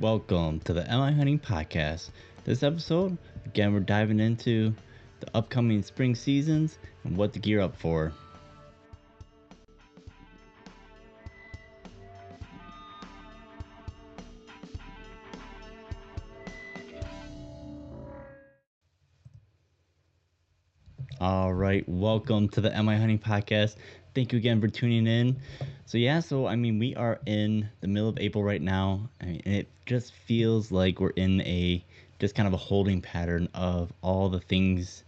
Welcome to the MI Hunting Podcast. This episode, again, we're diving into the upcoming spring seasons and what to gear up for. All right, welcome to the MI Hunting Podcast. Thank you again for tuning in. So yeah, so I mean, we are in the middle of April right now, I mean, it just feels like we're in a just kind of a holding pattern of all the things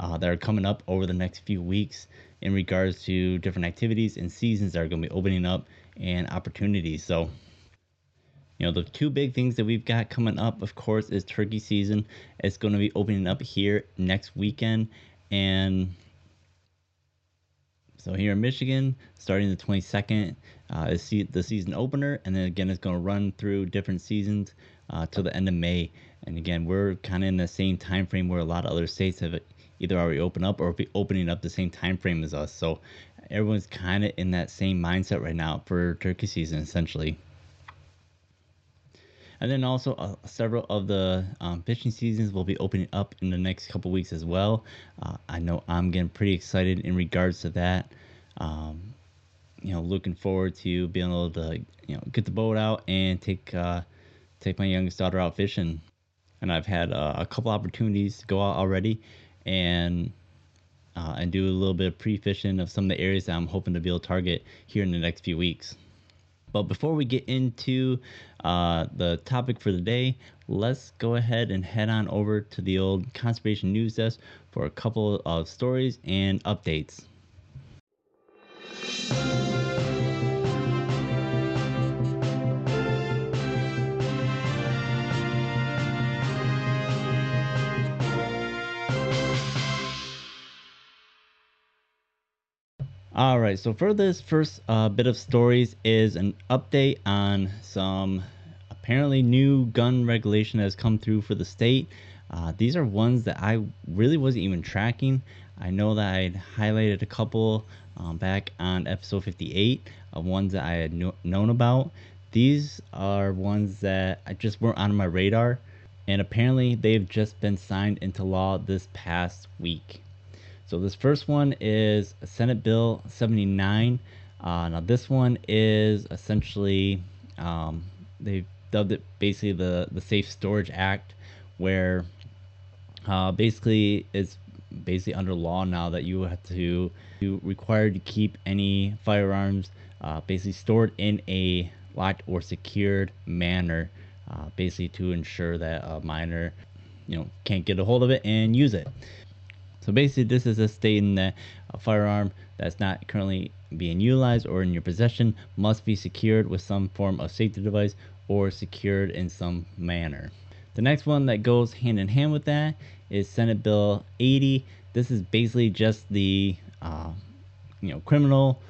uh, that are coming up over the next few weeks in regards to different activities and seasons that are going to be opening up and opportunities. So you know, the two big things that we've got coming up, of course, is turkey season. It's going to be opening up here next weekend. And so here in Michigan, starting the 22nd, uh, is the season opener. And then again, it's going to run through different seasons uh, till the end of May. And again, we're kind of in the same time frame where a lot of other states have either already opened up or be opening up the same time frame as us. So everyone's kind of in that same mindset right now for turkey season, essentially. And then also uh, several of the um, fishing seasons will be opening up in the next couple weeks as well. Uh, I know I'm getting pretty excited in regards to that. Um, you know, looking forward to being able to you know get the boat out and take uh, take my youngest daughter out fishing. And I've had uh, a couple opportunities to go out already, and uh, and do a little bit of pre-fishing of some of the areas that I'm hoping to be able to target here in the next few weeks. But before we get into uh, the topic for the day, let's go ahead and head on over to the old conservation news desk for a couple of stories and updates. All right, so for this first uh, bit of stories is an update on some apparently new gun regulation that has come through for the state. Uh, these are ones that I really wasn't even tracking. I know that I highlighted a couple um, back on episode 58 of ones that I had kno- known about. These are ones that I just weren't on my radar, and apparently they've just been signed into law this past week. So this first one is Senate Bill 79. Uh, now this one is essentially um, they've dubbed it basically the the Safe Storage Act, where uh, basically it's basically under law now that you have to you required to keep any firearms uh, basically stored in a locked or secured manner, uh, basically to ensure that a minor you know can't get a hold of it and use it. So basically, this is a stating that a firearm that's not currently being utilized or in your possession must be secured with some form of safety device or secured in some manner. The next one that goes hand in hand with that is Senate Bill 80. This is basically just the uh, you know criminal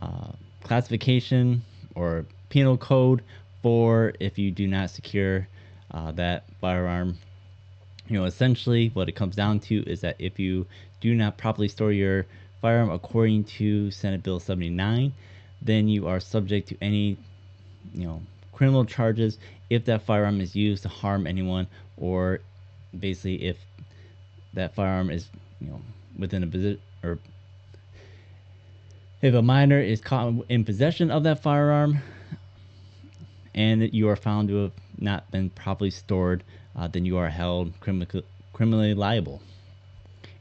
uh, classification or penal code for if you do not secure uh, that firearm you know, essentially what it comes down to is that if you do not properly store your firearm according to Senate Bill 79, then you are subject to any, you know, criminal charges if that firearm is used to harm anyone or basically if that firearm is, you know, within a position or if a minor is caught in possession of that firearm and you are found to have not been properly stored uh, then you are held criminally liable.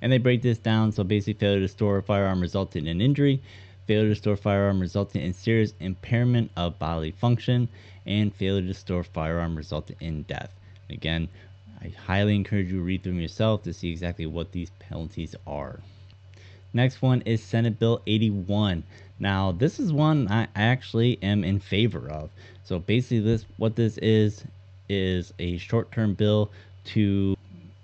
And they break this down so basically, failure to store a firearm resulting in injury, failure to store firearm resulting in serious impairment of bodily function, and failure to store firearm resulting in death. Again, I highly encourage you to read through them yourself to see exactly what these penalties are. Next one is Senate Bill 81. Now, this is one I actually am in favor of. So basically, this what this is is a short-term bill to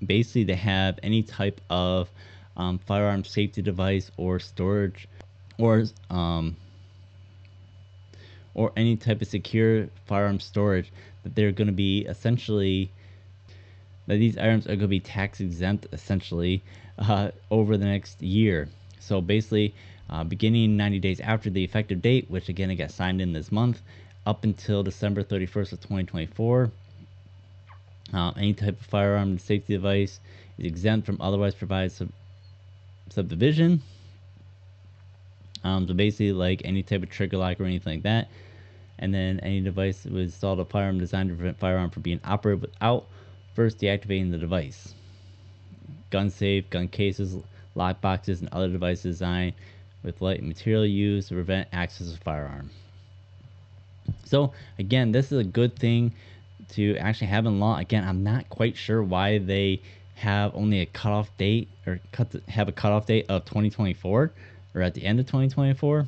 basically to have any type of um, firearm safety device or storage or um, or any type of secure firearm storage that they're going to be essentially that these items are going to be tax exempt essentially uh, over the next year. So basically, uh, beginning 90 days after the effective date, which again it got signed in this month, up until December 31st of 2024 Any type of firearm safety device is exempt from otherwise provided sub- subdivision. Um, so basically, like any type of trigger lock or anything like that. And then any device that was installed a firearm designed to prevent firearm from being operated without first deactivating the device. Gun safe, gun cases, lock boxes, and other devices designed with light material used to prevent access to firearm. So again, this is a good thing to actually have in law. Again, I'm not quite sure why they have only a cutoff date or cut the, have a cutoff date of 2024 or at the end of 2024.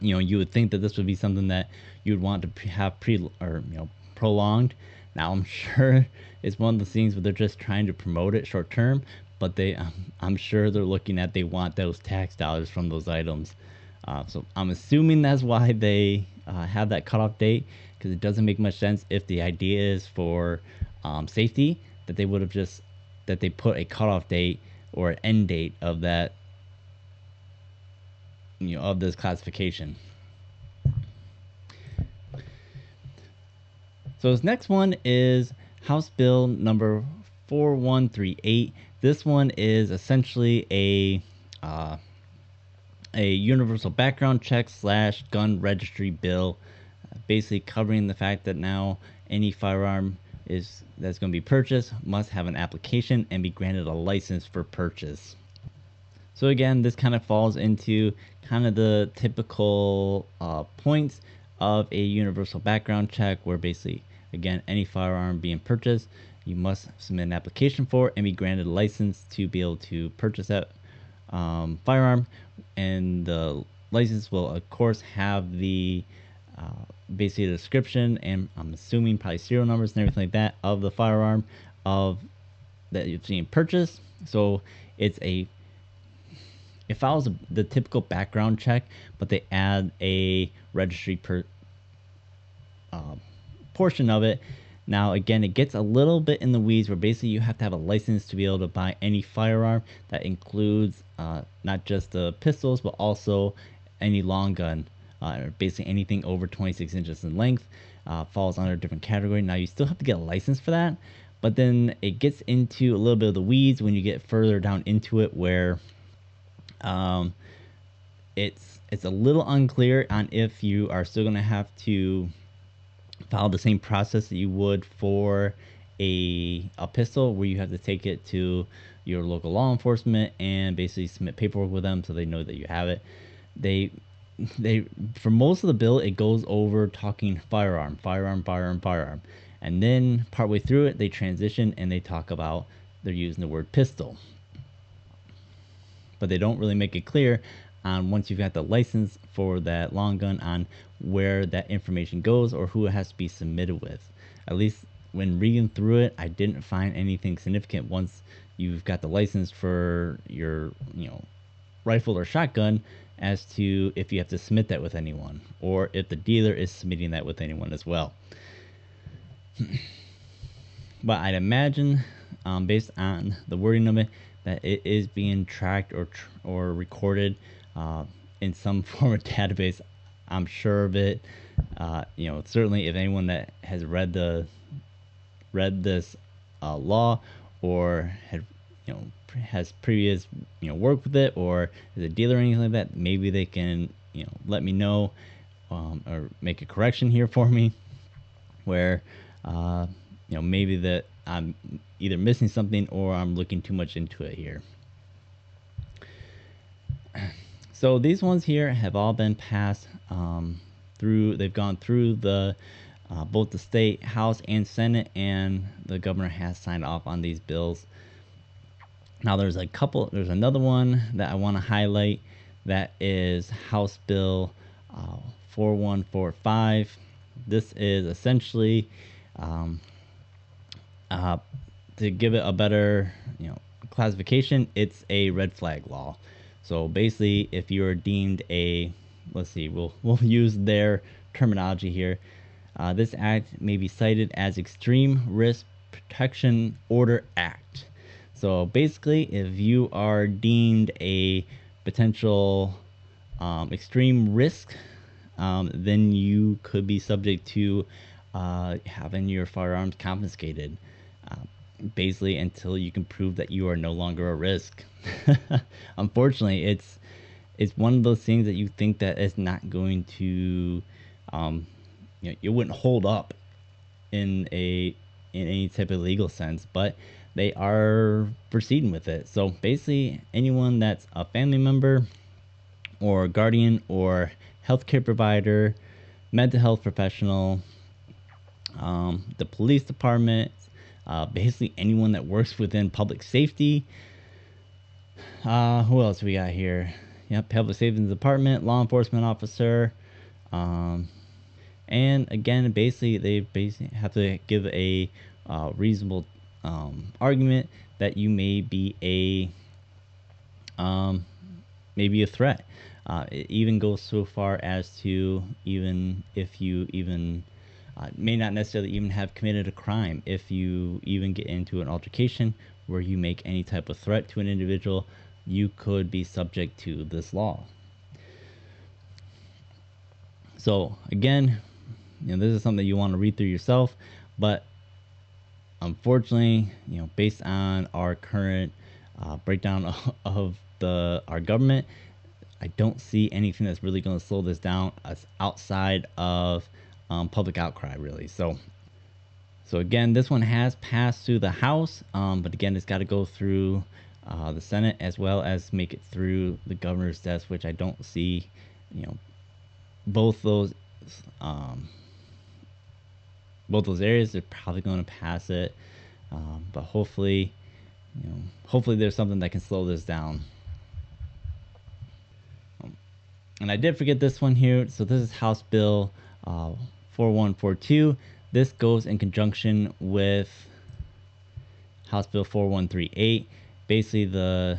You know, you would think that this would be something that you'd want to have pre or you know prolonged. Now I'm sure it's one of the things where they're just trying to promote it short term, but they um, I'm sure they're looking at they want those tax dollars from those items. Uh, so I'm assuming that's why they uh, have that cutoff date because it doesn't make much sense if the idea is for um, safety that they would have just that they put a cutoff date or an end date of that you know of this classification. So this next one is House Bill number 4138. This one is essentially a uh, a universal background check slash gun registry bill, basically covering the fact that now any firearm is that's going to be purchased must have an application and be granted a license for purchase. So again, this kind of falls into kind of the typical uh, points of a universal background check, where basically, again, any firearm being purchased, you must submit an application for and be granted a license to be able to purchase that um, firearm, and the license will of course have the uh, basically the description and I'm assuming probably serial numbers and everything like that of the firearm of that you've seen purchased. So it's a it follows the typical background check, but they add a registry per uh, portion of it now, again, it gets a little bit in the weeds where basically you have to have a license to be able to buy any firearm that includes uh, not just the pistols, but also any long gun, uh, basically anything over 26 inches in length. Uh, falls under a different category. Now, you still have to get a license for that, but then it gets into a little bit of the weeds when you get further down into it where um, it's it's a little unclear on if you are still going to have to follow the same process that you would for a a pistol, where you have to take it to your local law enforcement and basically submit paperwork with them so they know that you have it. They they for most of the bill it goes over talking firearm, firearm, firearm, firearm. And then partway through it they transition and they talk about they're using the word pistol. But they don't really make it clear on once you've got the license for that long gun on where that information goes or who it has to be submitted with. At least when reading through it, I didn't find anything significant once you've got the license for your, you know, rifle or shotgun as to if you have to submit that with anyone or if the dealer is submitting that with anyone as well. but I'd imagine, um, based on the wording of it, that it is being tracked or tr- or recorded uh, in some form of database. I'm sure of it. Uh, you know, certainly if anyone that has read the read this uh, law or had you know has previous you know work with it or is a dealer or anything like that, maybe they can you know let me know um, or make a correction here for me where uh, you know maybe that I'm either missing something or I'm looking too much into it here. So these ones here have all been passed um, through. They've gone through the uh, both the state house and senate, and the governor has signed off on these bills. Now there's a couple. There's another one that I want to highlight. That is House Bill uh, 4145. This is essentially um, uh, to give it a better, you know, classification. It's a red flag law. So basically, if you are deemed a, let's see, we'll we'll use their terminology here. Uh, this act may be cited as Extreme Risk Protection Order Act. So basically, if you are deemed a potential um, extreme risk, um, then you could be subject to uh, having your firearms confiscated. uh, basically until you can prove that you are no longer a risk. Unfortunately, it's it's one of those things that you think that it's not going to, um, you know, it wouldn't hold up in a in any type of legal sense, but they are proceeding with it. So basically, anyone that's a family member or guardian or healthcare provider, mental health professional, um, the police department, uh, basically anyone that works within public safety. Uh, who else we got here? Yep, public safety department, law enforcement officer. Um, and again, basically, they basically have to give a uh, reasonable um, argument that you may be a um, maybe a threat. Uh, it even goes so far as to even if you even uh, may not necessarily even have committed a crime, if you even get into an altercation where you make any type of threat to an individual, you could be subject to this law. So again, you know, this is something you want to read through yourself, but unfortunately, you know, based on our current uh, breakdown of, of the our government, I don't see anything that's really going to slow this down outside of um, public outcry, really. So, so again, this one has passed through the House, um, but again, it's got to go through uh, the Senate as well as make it through the governor's desk, which I don't see, you know, both those, um, both those areas. They're probably going to pass it, um, but hopefully, you know, hopefully there's something that can slow this down. Um, and I did forget this one here. So this is House Bill uh, 4142. This goes in conjunction with House Bill 4138 basically the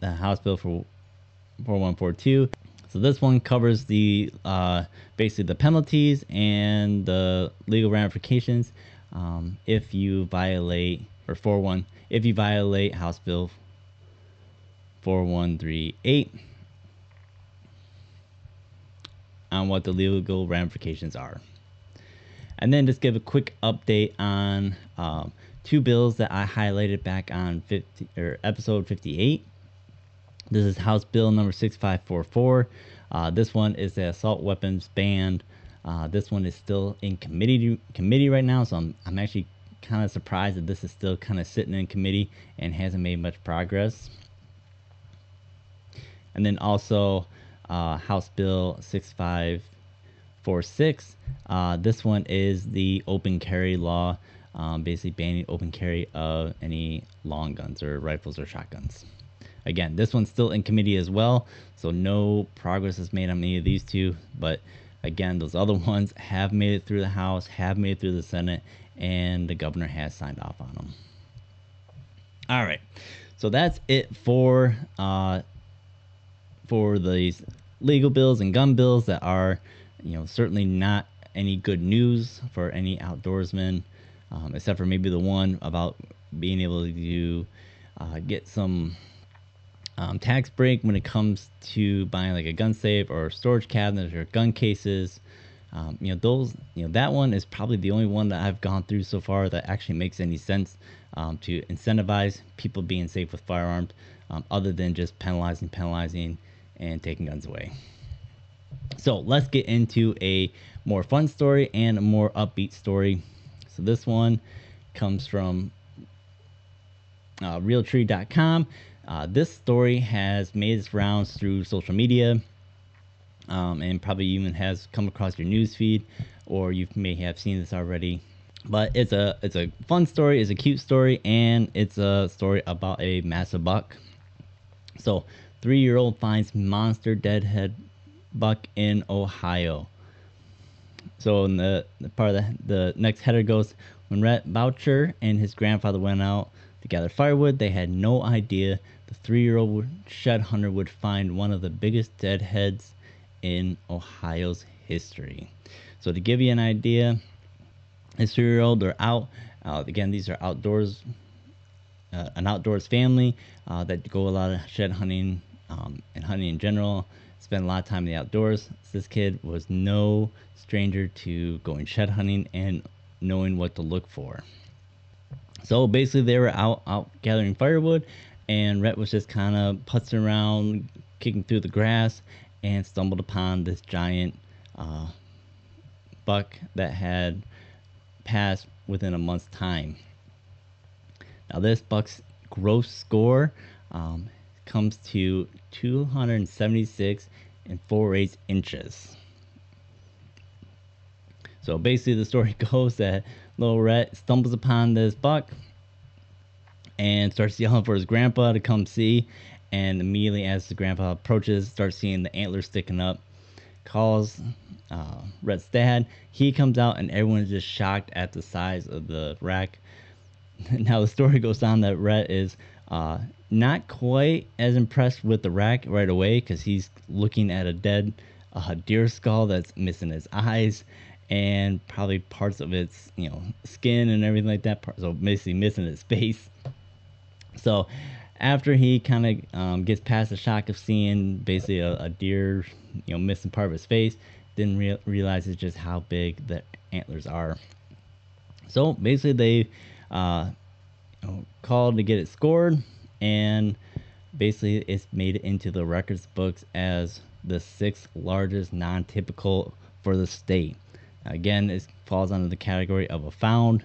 the House Bill for 4142. So this one covers the uh, basically the penalties and the legal ramifications um, if you violate or 41 if you violate House Bill 4138 on what the legal ramifications are. And then just give a quick update on um, two bills that I highlighted back on 50 or episode 58. This is House Bill number 6544. Uh, this one is the assault weapons ban. Uh, this one is still in committee committee right now, so I'm, I'm actually kind of surprised that this is still kind of sitting in committee and hasn't made much progress. And then also uh, House Bill 6546. Uh, this one is the open carry law um, basically banning open carry of any long guns or rifles or shotguns. Again, this one's still in committee as well, so no progress is made on any of these two. But again, those other ones have made it through the House, have made it through the Senate, and the governor has signed off on them. All right, so that's it for uh, for these legal bills and gun bills that are, you know, certainly not any good news for any outdoorsmen um, except for maybe the one about being able to uh, get some um, tax break when it comes to buying like a gun safe or storage cabinets or gun cases. Um, you know those you know that one is probably the only one that I've gone through so far that actually makes any sense um, to incentivize people being safe with firearms, um, other than just penalizing, penalizing, and taking guns away. So let's get into a more fun story and a more upbeat story so this one comes from uh, realtree.com. Uh, this story has made its rounds through social media um, and probably even has come across your news feed or you may have seen this already. But it's a it's a fun story, it's a cute story, and it's a story about a massive buck. So, three year old finds monster deadhead buck in Ohio. So in the, the part of the, the next header goes, when Rhett Boucher and his grandfather went out to gather firewood, they had no idea the three-year-old shed hunter would find one of the biggest deadheads in Ohio's history. So to give you an idea, this three-year-old are out. Uh, again, these are outdoors, uh, an outdoors family uh, that go a lot of shed hunting um, and hunting in general Spend a lot of time in the outdoors. So this kid was no stranger to going shed hunting and knowing what to look for. So basically, they were out out gathering firewood, and Rhett was just kind of putzing around, kicking through the grass, and stumbled upon this giant uh, buck that had passed within a month's time. Now, this buck's gross score um, comes to 276 and 4 8 inches. So basically, the story goes that little Rhett stumbles upon this buck and starts yelling for his grandpa to come see. And immediately, as the grandpa approaches, starts seeing the antlers sticking up. Calls uh, Rhett's dad. He comes out, and everyone's just shocked at the size of the rack. now, the story goes on that Rhett is uh, not quite as impressed with the rack right away because he's looking at a dead uh, deer skull that's missing his eyes and probably parts of its you know skin and everything like that. So basically missing its face. So after he kind of um, gets past the shock of seeing basically a, a, deer, you know, missing part of his face, then re- realizes just how big the antlers are. So basically, they uh, you know, called to get it scored, and basically, it's made it into the records books as the sixth largest non-typical for the state. Again, it falls under the category of a found,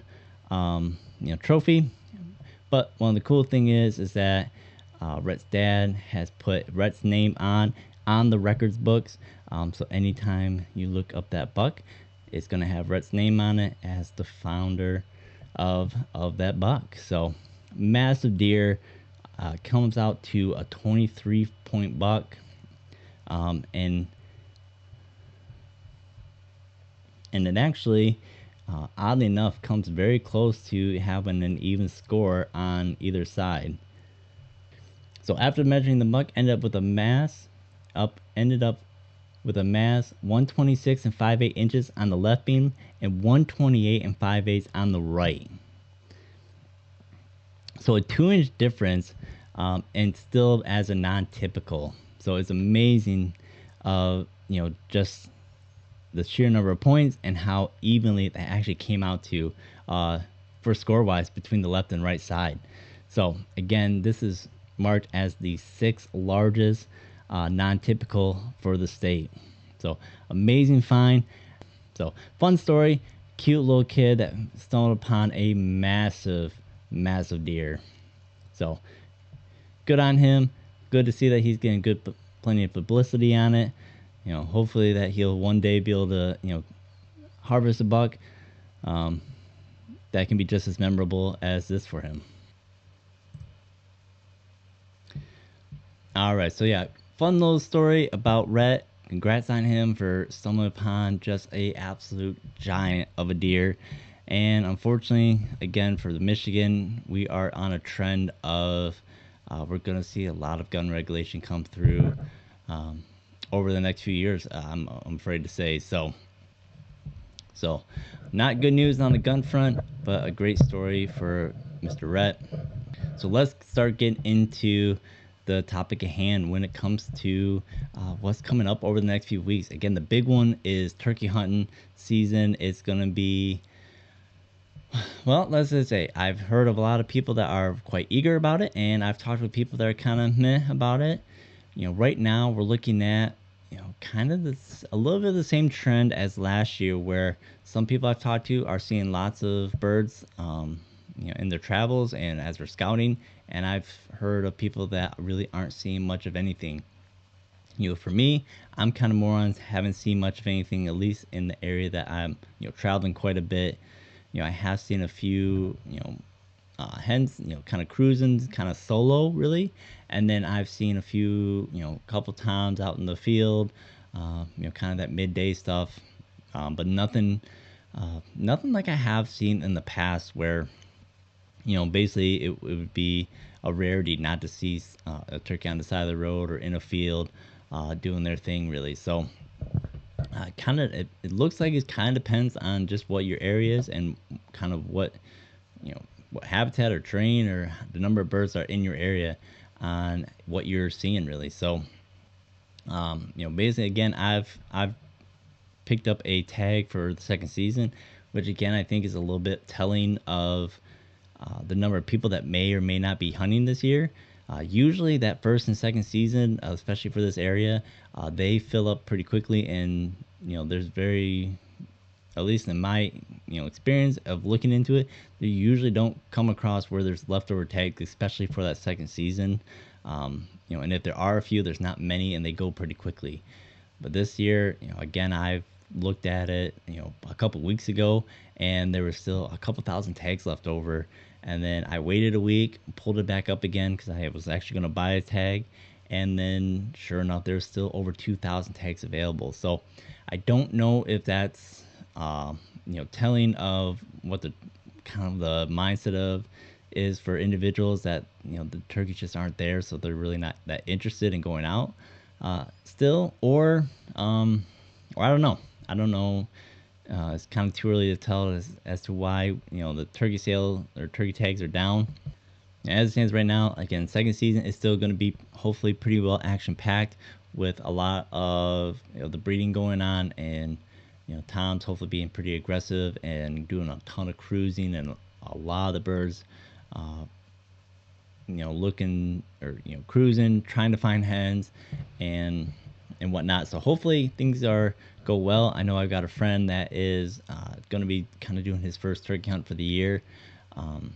um, you know, trophy. But one of the cool thing is, is that uh, Rhett's dad has put Rhett's name on on the records books. Um, so anytime you look up that buck, it's gonna have Rhett's name on it as the founder of of that buck. So massive deer uh, comes out to a 23 point buck, um, and and it actually, uh, oddly enough, comes very close to having an even score on either side. So after measuring the muck ended up with a mass up ended up with a mass 126 and 5 8 inches on the left beam and 128 and 5 8 on the right. So a two inch difference um, and still as a non-typical. So it's amazing, uh, you know, just the sheer number of points and how evenly they actually came out to uh, for score wise between the left and right side. So again, this is marked as the sixth largest uh, non-typical for the state. So amazing find. So fun story. Cute little kid that stumbled upon a massive, massive deer. So good on him. Good to see that he's getting good, plenty of publicity on it you know, hopefully that he'll one day be able to, you know, harvest a buck um, that can be just as memorable as this for him. All right, so yeah, fun little story about Rhett. Congrats on him for stumbling upon just a absolute giant of a deer. And unfortunately, again for the Michigan, we are on a trend of uh, we're going to see a lot of gun regulation come through. Um, over the next few years. Uh, I'm, I'm afraid to say so. So, not good news on the gun front, but a great story for Mr. Rhett. So let's start getting into the topic at hand when it comes to uh, what's coming up over the next few weeks. Again, the big one is turkey hunting season. It's going to be, well, let's just say I've heard of a lot of people that are quite eager about it, and I've talked with people that are kind of meh about it you know, right now we're looking at, you know, kind of this, a little bit of the same trend as last year, where some people I've talked to are seeing lots of birds, um, you know, in their travels and as they're scouting, and I've heard of people that really aren't seeing much of anything. You know, for me, I'm kind of more on haven't seen much of anything, at least in the area that I'm, you know, traveling quite a bit. You know, I have seen a few, you know, uh, hens, you know, kind of cruising, kind of solo, really. And then I've seen a few, you know, a couple times out in the field, uh, you know, kind of that midday stuff, um, but nothing, uh, nothing like I have seen in the past where, you know, basically it, it would be a rarity not to see uh, a turkey on the side of the road or in a field uh, doing their thing, really. So, uh, kind of, it, it looks like it kind of depends on just what your area is and kind of what, you know, what habitat or terrain or the number of birds are in your area on what you're seeing really. So, um, you know, basically again, I've I've picked up a tag for the second season, which again I think is a little bit telling of uh, the number of people that may or may not be hunting this year. Uh, usually, that first and second season, especially for this area, uh, they fill up pretty quickly, and you know there's very, at least in my you know experience of looking into it, they usually don't come across where there's leftover tags, especially for that second season. Um, you know, and if there are a few, there's not many, and they go pretty quickly. But this year, you know, again, I've looked at it, you know, a couple weeks ago, and there was still a couple thousand tags left over. And then I waited a week, pulled it back up again because I was actually going to buy a tag. And then, sure enough, there's still over 2,000 tags available. So I don't know if that's, uh, you know, telling of what the kind of the mindset of is for individuals that you know the turkeys just aren't there, so they're really not that interested in going out uh, still, or um, or I don't know. I don't know. Uh, it's kind of too early to tell as, as to why you know the turkey sale or turkey tags are down. As it stands right now, again, second season is still going to be hopefully pretty well action packed with a lot of you know, the breeding going on and you know Tom's hopefully being pretty aggressive and doing a ton of cruising and a lot of the birds uh, you know looking or you know cruising trying to find hens and and whatnot. So hopefully things are go well. I know i've got a friend that is uh, going to be kind of doing his first turkey hunt for the year. Um,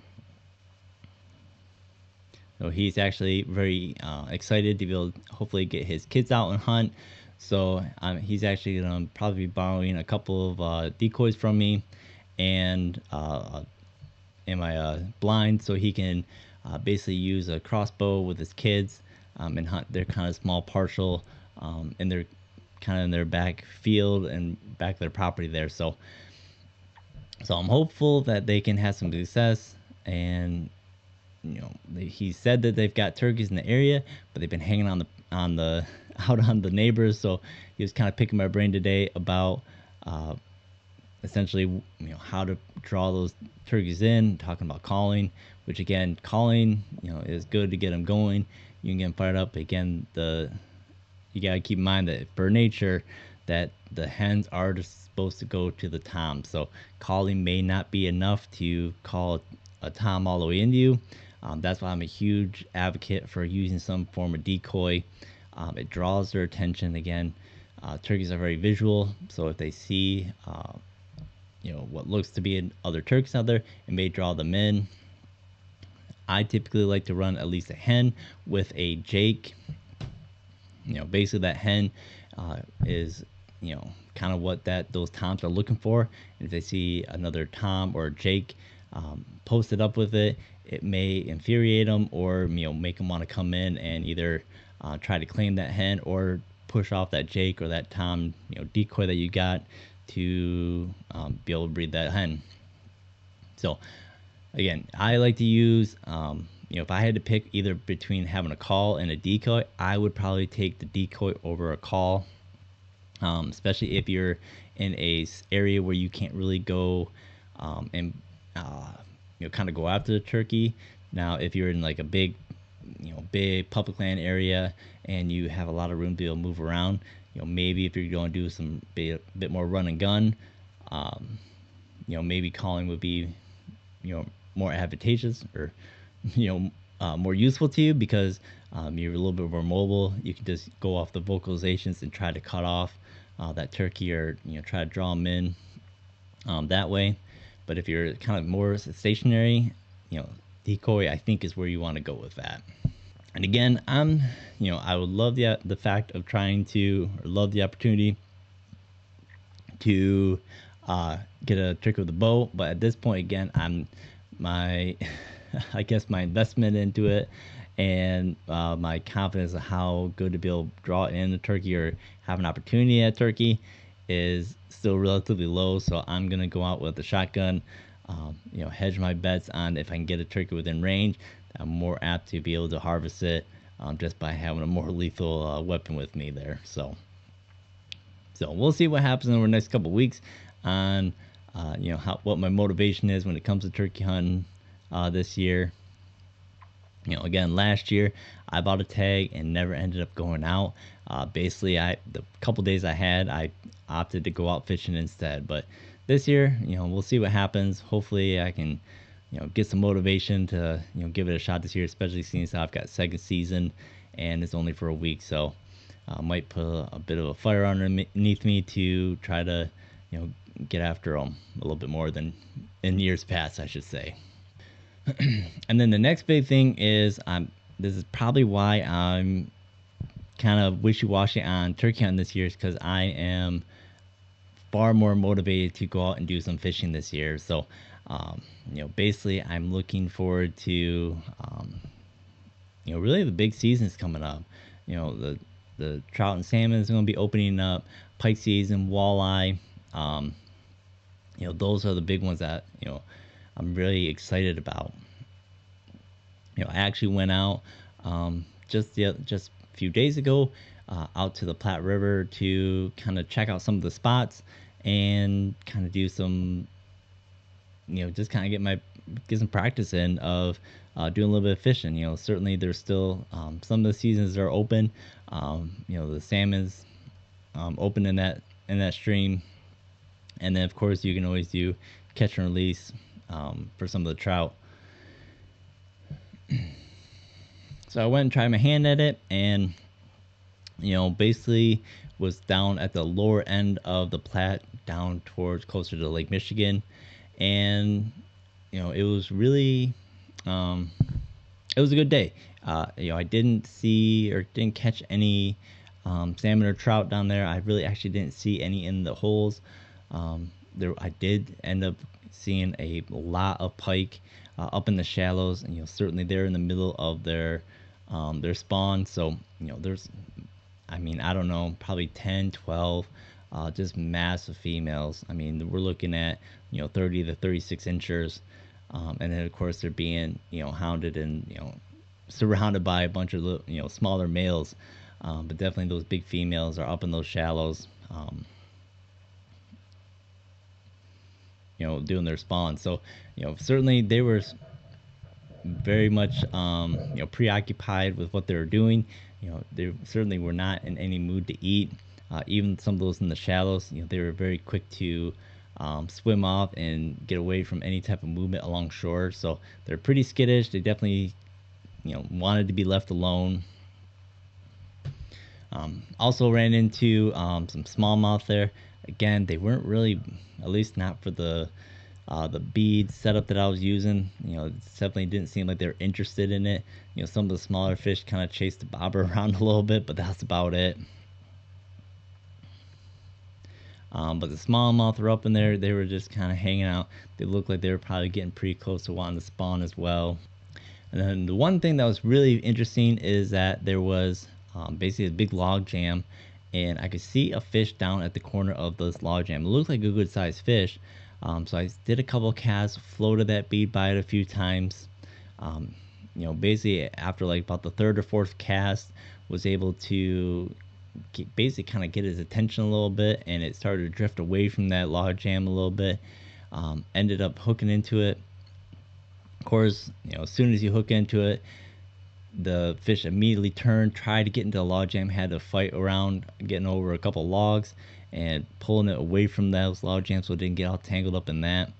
so he's actually very uh, excited to be able to hopefully get his kids out and hunt so um, he's actually going to probably be borrowing a couple of uh, decoys from me and uh, in my uh, blind so he can uh, basically use a crossbow with his kids um, and hunt their kind of small partial um, in their kind of in their back field and back their property there. So, so I'm hopeful that they can have some success. And you know, he said that they've got turkeys in the area, but they've been hanging on the on the out on the neighbors. So he was kind of picking my brain today about uh, essentially you know how to draw those turkeys in talking about calling which again calling you know is good to get them going. You can get them fired up. Again the you got to keep in mind that for nature that the hens are just supposed to go to the tom. So calling may not be enough to call a tom all the way into you. Um, that's why i'm a huge advocate for using some form of decoy um, it draws their attention again uh, turkeys are very visual so if they see uh, you know what looks to be other turkeys out there it may draw them in. I typically like to run at least a hen with a Jake. You know, basically that hen uh, is you know kind of what that those toms are looking for. And if they see another tom or Jake um, posted up with it, it may infuriate them or you know make them want to come in and either uh, try to claim that hen or push off that Jake or that tom you know decoy that you got to um, be able to breed that hen. So again, I like to use, um, you know, if I had to pick either between having a call and a decoy, I would probably take the decoy over a call, um, especially if you're in a area where you can't really go um, and uh, you know kind of go after the turkey. Now, if you're in like a big, you know, big public land area and you have a lot of room to be able to move around, you know, maybe if you're going to do some bit, bit more run and gun, um, you know, maybe calling would be, you know, more advantageous or, you know, uh, more useful to you because um, you're a little bit more mobile. You can just go off the vocalizations and try to cut off uh, that turkey or, you know, try to draw them in um, that way. But if you're kind of more stationary, you know, decoy, I think is where you want to go with that and again, I'm, you know, I would love the the fact of trying to, or love the opportunity to uh, get a trick with the bow. But at this point, again, I'm my, I guess my investment into it and uh, my confidence of how good to be able to draw in the turkey or have an opportunity at turkey is still relatively low. So I'm gonna go out with the shotgun. Um, you know, hedge my bets on if I can get a turkey within range. I'm more apt to be able to harvest it um, just by having a more lethal uh, weapon with me there. So, so we'll see what happens over the next couple weeks on uh, you know how what my motivation is when it comes to turkey hunting uh, this year. You know, again, last year I bought a tag and never ended up going out. Uh, basically, I the couple days I had, I opted to go out fishing instead. But this year, you know, we'll see what happens. Hopefully, I can you know get some motivation to you know give it a shot this year, especially seeing since I've got second season and it's only for a week, so I uh, might put a, bit of a fire underneath me to try to you know get after them a little bit more than in years past, I should say. and then the next big thing is I'm this is probably why I'm kind of wishy-washy on turkey hunting this year is because I am far more motivated to go out and do some fishing this year. So, um, you know, basically, I'm looking forward to, um, you know, really the big seasons coming up. You know, the the trout and salmon is going to be opening up, pike season, walleye. Um, you know, those are the big ones that you know I'm really excited about. You know, I actually went out um, just the just a few days ago uh, out to the Platte River to kind of check out some of the spots and kind of do some, you know, just kind of get my get some practice in of uh, doing a little bit of fishing. You know, certainly there's still um, some of the seasons are open. Um, you know, the salmon's um, open in that in that stream, and then of course you can always do catch and release um, for some of the trout. so I went and tried my hand at it, and you know, basically was down at the lower end of the Platte, down towards closer to Lake Michigan, and you know, it was really, um, it was a good day. Uh, you know, I didn't see or didn't catch any um, salmon or trout down there. I really actually didn't see any in the holes. Um, there, I did end up seeing a lot of pike uh, up in the shallows, and you know, certainly they're in the middle of their um, their spawn. So you know, there's I mean, I don't know, probably 10, 12, uh, just massive females. I mean, we're looking at, you know, 30 to 36 inches. Um, and then, of course, they're being, you know, hounded and, you know, surrounded by a bunch of, little, you know, smaller males. Um, but definitely those big females are up in those shallows, um, you know, doing their spawn. So, you know, certainly they were very much, um, you know, preoccupied with what they were doing you know, they certainly were not in any mood to eat. Uh, even some of those in the shallows, you know, they were very quick to um, swim off and get away from any type of movement along shore. So they're pretty skittish. They definitely, you know, wanted to be left alone. Um, also ran into um, some smallmouth there. Again, they weren't really, at least not for the uh, the bead setup that I was using, you know, definitely didn't seem like they were interested in it. You know, some of the smaller fish kind of chased the bobber around a little bit, but that's about it. Um, but the smallmouth were up in there. They were just kind of hanging out. They looked like they were probably getting pretty close to wanting to spawn as well. And then the one thing that was really interesting is that there was um, basically a big log jam, and I could see a fish down at the corner of this log jam. It looked like a good sized fish, um, so I did a couple casts, floated that bead by it a few times. Um, you know, basically after like about the third or fourth cast, was able to get, basically kind of get his attention a little bit, and it started to drift away from that log jam a little bit. Um, ended up hooking into it. Of course, you know, as soon as you hook into it, the fish immediately turned, tried to get into the log jam, had to fight around getting over a couple logs, and pulling it away from those log jams so it didn't get all tangled up in that.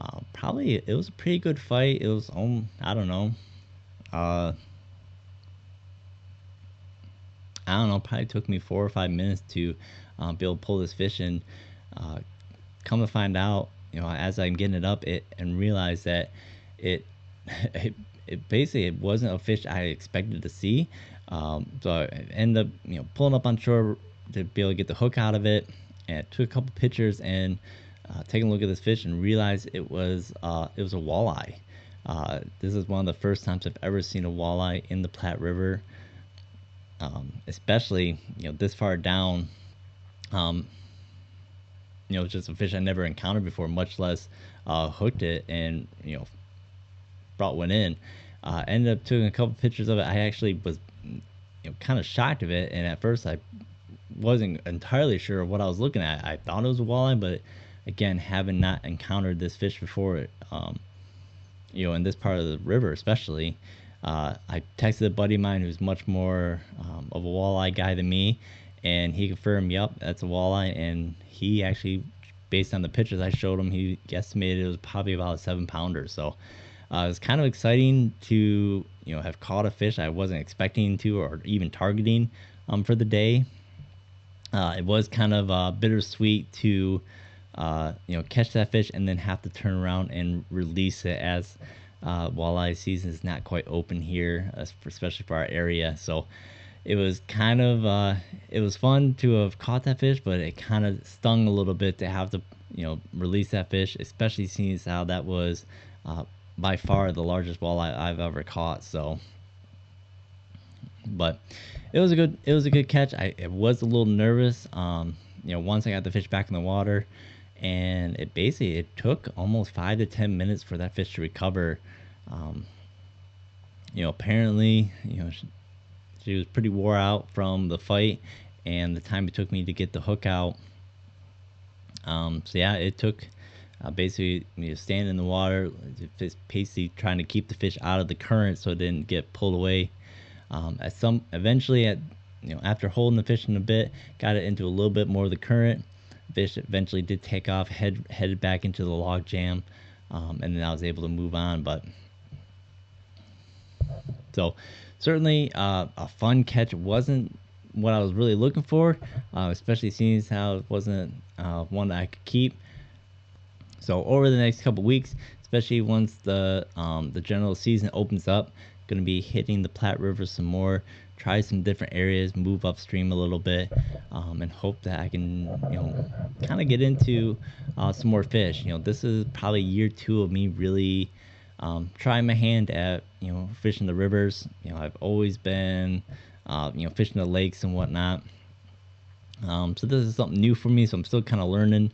Uh, probably it was a pretty good fight. It was um I don't know. Uh, I don't know. Probably took me four or five minutes to uh, be able to pull this fish and uh, come to find out, you know, as I'm getting it up, it and realize that it, it it basically it wasn't a fish I expected to see. Um, so I ended up you know pulling up on shore to be able to get the hook out of it. And took a couple pictures and uh, taking a look at this fish and realized it was uh, it was a walleye. Uh, this is one of the first times I've ever seen a walleye in the Platte River, um, especially you know this far down. Um, you know, just a fish I never encountered before, much less uh, hooked it and you know brought one in. Uh, ended up taking a couple pictures of it. I actually was you know kind of shocked of it, and at first I wasn't entirely sure what I was looking at. I thought it was a walleye, but again, having not encountered this fish before, um, you know, in this part of the river especially, uh, I texted a buddy of mine who's much more um, of a walleye guy than me, and he confirmed, "Yep, that's a walleye." And he actually, based on the pictures I showed him, he estimated it was probably about a seven pounder. So, Uh, it's kind of exciting to you know have caught a fish I wasn't expecting to or even targeting um, for the day. Uh, it was kind of uh, bittersweet to uh, you know catch that fish and then have to turn around and release it as uh, walleye season is not quite open here, especially for our area. So it was kind of uh, it was fun to have caught that fish, but it kind of stung a little bit to have to you know release that fish, especially seeing as how that was uh, by far the largest walleye I've ever caught. So, but it was a good it was a good catch. I, I was a little nervous. Um, you know, once I got the fish back in the water, and it basically it took almost five to ten minutes for that fish to recover. Um, you know, apparently, you know, she, she was pretty wore out from the fight and the time it took me to get the hook out. Um, so yeah, it took uh, basically you know, stand in the water, basically trying to keep the fish out of the current so it didn't get pulled away. Um, at some eventually at you know after holding the fish in a bit, got it into a little bit more of the current. Fish eventually did take off, head headed back into the log jam, um, and then I was able to move on. But so certainly uh, a fun catch. wasn't what I was really looking for, uh, especially seeing as how it wasn't uh, one that I could keep. So over the next couple weeks, especially once the um, the general season opens up, going to be hitting the Platte River some more, try some different areas, move upstream a little bit, um, and hope that I can you know kind of get into uh, some more fish. You know, this is probably year two of me really um, trying my hand at you know fishing the rivers. You know, I've always been uh, you know fishing the lakes and whatnot. Um, so this is something new for me. So I'm still kind of learning,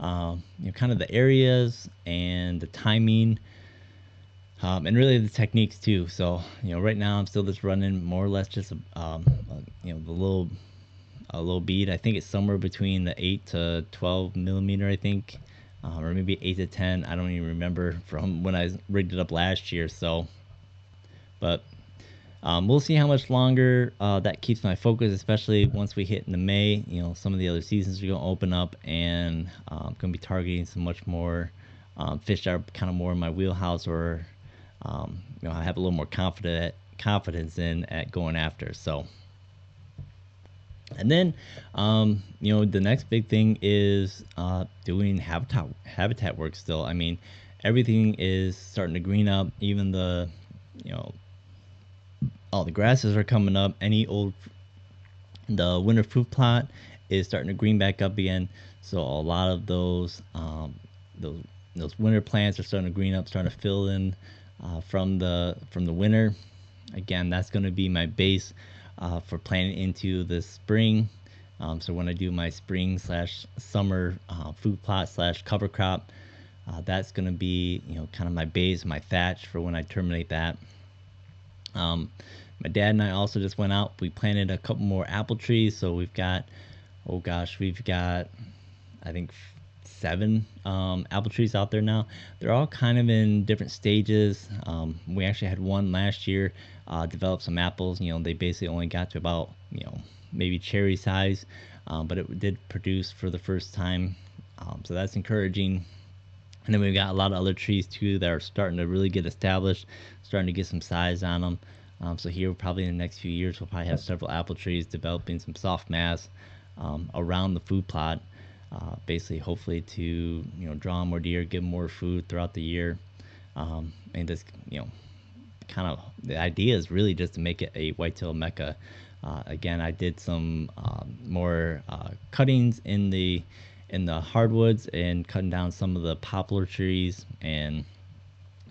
uh, you know, kind of the areas and the timing, um, and really the techniques too. So you know, right now I'm still just running more or less just a, um, a, you know the little a little bead. I think it's somewhere between the eight to 12 millimeter. I think um, or maybe eight to ten. I don't even remember from when I rigged it up last year. So, but um, we'll see how much longer uh, that keeps my focus, especially once we hit into May. You know, some of the other seasons are going to open up, and I'm um, going to be targeting some much more um, fish that are kind of more in my wheelhouse, or um, you know, I have a little more confident confidence in at going after. So. And then, um, you know, the next big thing is uh, doing habitat habitat work. Still, I mean, everything is starting to green up. Even the, you know, all the grasses are coming up. Any old, the winter food plot is starting to green back up again. So a lot of those, um, those those winter plants are starting to green up, starting to fill in uh, from the from the winter. Again, that's going to be my base uh, for planting into the spring. Um, so when I do my spring slash summer uh, food plot slash cover crop, uh, that's going to be you know kind of my base, my thatch for when I terminate that. Um, my dad and I also just went out. We planted a couple more apple trees. So we've got, oh gosh, we've got, I think seven um, apple trees out there now. They're all kind of in different stages. Um, we actually had one last year uh, develop some apples. You know, they basically only got to about you know maybe cherry size, um, but it did produce for the first time. Um, so that's encouraging. And then we've got a lot of other trees too that are starting to really get established, starting to get some size on them. Um, so here, probably in the next few years, we'll probably have several apple trees developing some soft mass um, around the food plot uh, basically hopefully to you know draw more deer, give more food throughout the year, um, and just you know kind of the idea is really just to make it a whitetail mecca. Uh, again, I did some um, more uh, cuttings in the in the hardwoods and cutting down some of the poplar trees and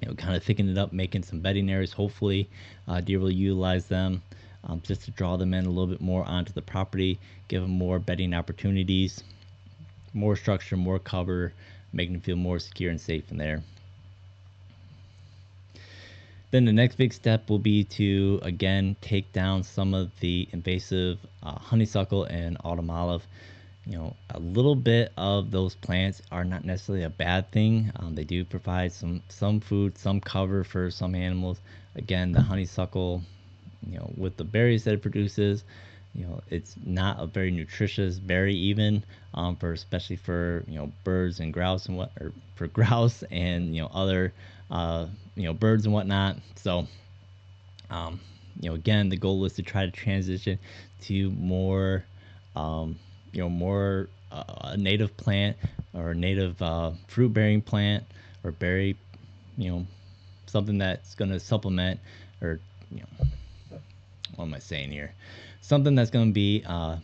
you know kind of thickening it up, making some bedding areas. Hopefully, uh, deer will utilize them. Um, just to draw them in a little bit more onto the property, give them more bedding opportunities more structure, more cover, making them feel more secure and safe in there. Then the next big step will be to again take down some of the invasive uh, honeysuckle and autumn olive. You know, a little bit of those plants are not necessarily a bad thing. Um, they do provide some some food, some cover for some animals. Again, the honeysuckle, you know, with the berries that it produces, you know it's not a very nutritious berry even um, for especially for you know birds and grouse and what or for grouse and you know other uh, you know birds and whatnot. So um, you know again the goal is to try to transition to more um, you know more uh, a native plant or a native uh, fruit bearing plant or berry you know something that's going to supplement or you know what am I saying here? Something that's going to be uh,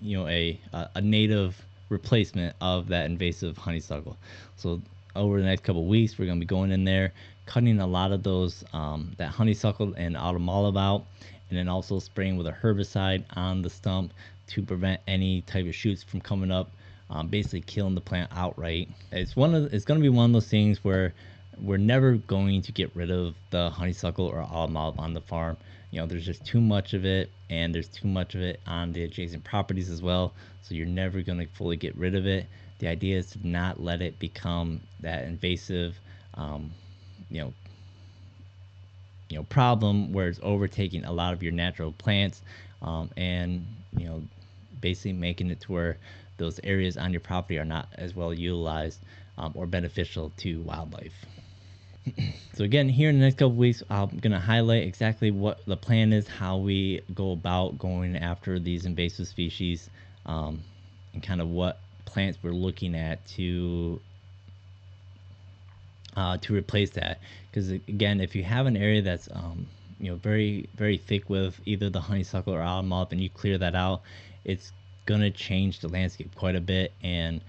you know a a native replacement of that invasive honeysuckle. So over the next couple weeks, we're going to be going in there, cutting a lot of those um, that honeysuckle and autumn olive out, and then also spraying with a herbicide on the stump to prevent any type of shoots from coming up. Um, basically killing the plant outright. It's one of it's going to be one of those things where we're never going to get rid of the honeysuckle or autumn olive on the farm. You know, there's just too much of it, and there's too much of it on the adjacent properties as well. So you're never going to fully get rid of it. The idea is to not let it become that invasive, um, you know, you know, problem where it's overtaking a lot of your natural plants, um, and you know, basically making it to where those areas on your property are not as well utilized um, or beneficial to wildlife. So again, here in the next couple weeks, I'm gonna highlight exactly what the plan is, how we go about going after these invasive species, um, and kind of what plants we're looking at to uh, to replace that. Because again, if you have an area that's um, you know very very thick with either the honeysuckle or autumn olive, and you clear that out, it's gonna change the landscape quite a bit and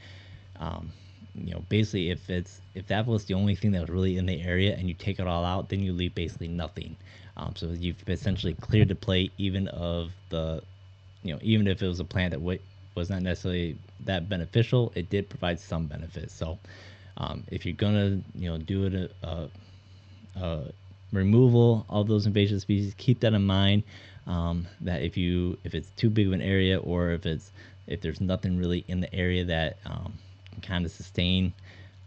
um, you know, basically if it's if that was the only thing that was really in the area and you take it all out, then you leave basically nothing. Um, so you've essentially cleared the plate even of the, you know, even if it was a plant that w- was not necessarily that beneficial, it did provide some benefits. So um, if you're gonna, you know, do it a, a, a removal of those invasive species, keep that in mind. Um, that if you if it's too big of an area or if it's if there's nothing really in the area that um, kind of sustain,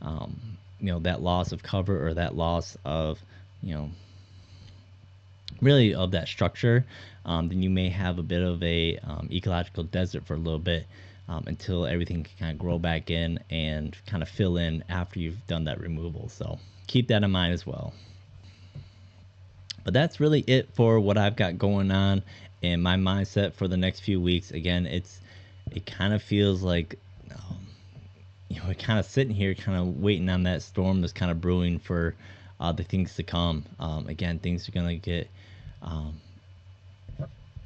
um, you know, that loss of cover or that loss of, you know, really of that structure, um, then you may have a bit of a um, ecological desert for a little bit um, until everything can kind of grow back in and kind of fill in after you've done that removal. So keep that in mind as well. But that's really it for what I've got going on and my mindset for the next few weeks. Again, it's it kind of feels like um, you know, we're kind of sitting here, kind of waiting on that storm that's kind of brewing for uh, the things to come. Um, again, things are gonna get, um,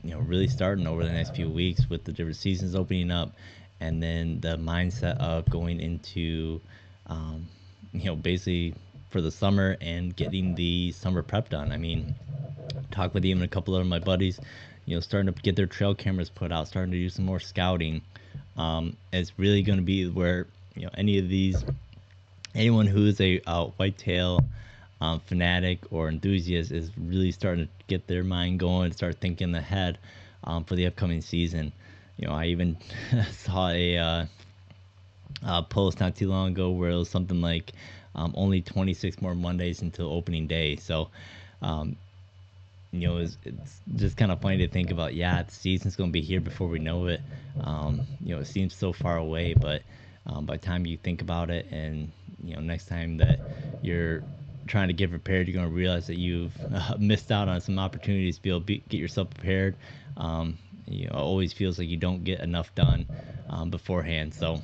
you know, really starting over the next few weeks with the different seasons opening up, and then the mindset of going into, um, you know, basically for the summer and getting the summer prep done. I mean, talk with even a couple of my buddies, you know, starting to get their trail cameras put out, starting to do some more scouting. Um, it's really going to be where you know any of these anyone who's a uh, whitetail um, fanatic or enthusiast is really starting to get their mind going, start thinking ahead um, for the upcoming season. You know, I even saw a, uh, a, post not too long ago where it was something like um, only 26 more Mondays until opening day. So, um, you know, it's, it's just kind of funny to think about. Yeah, the season's going to be here before we know it. Um, you know, it seems so far away, but um, by the time you think about it and you know next time that you're trying to get prepared you're going to realize that you've uh, missed out on some opportunities to be able to be, get yourself prepared um, you know always feels like you don't get enough done um, beforehand so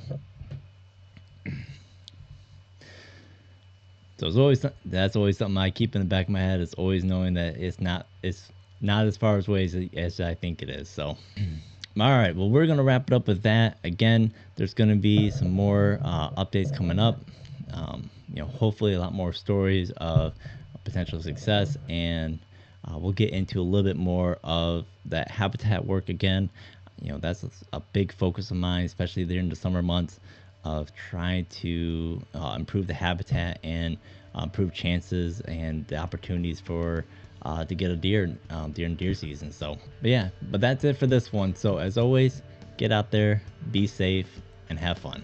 so it's always that's always something I keep in the back of my head. It's always knowing that it's not it's not as far away as, as I think it is. So all right, well, we're going to wrap it up with that. Again, there's going to be some more uh, updates coming up. Um, you know, hopefully a lot more stories of potential success, and uh, we'll get into a little bit more of that habitat work again. You know, that's a big focus of mine, especially during the summer months, of trying to uh, improve the habitat and uh, improve chances and the opportunities for uh, to get a deer um, during deer season. So, but yeah, but that's it for this one. So as always, get out there, be safe, and have fun.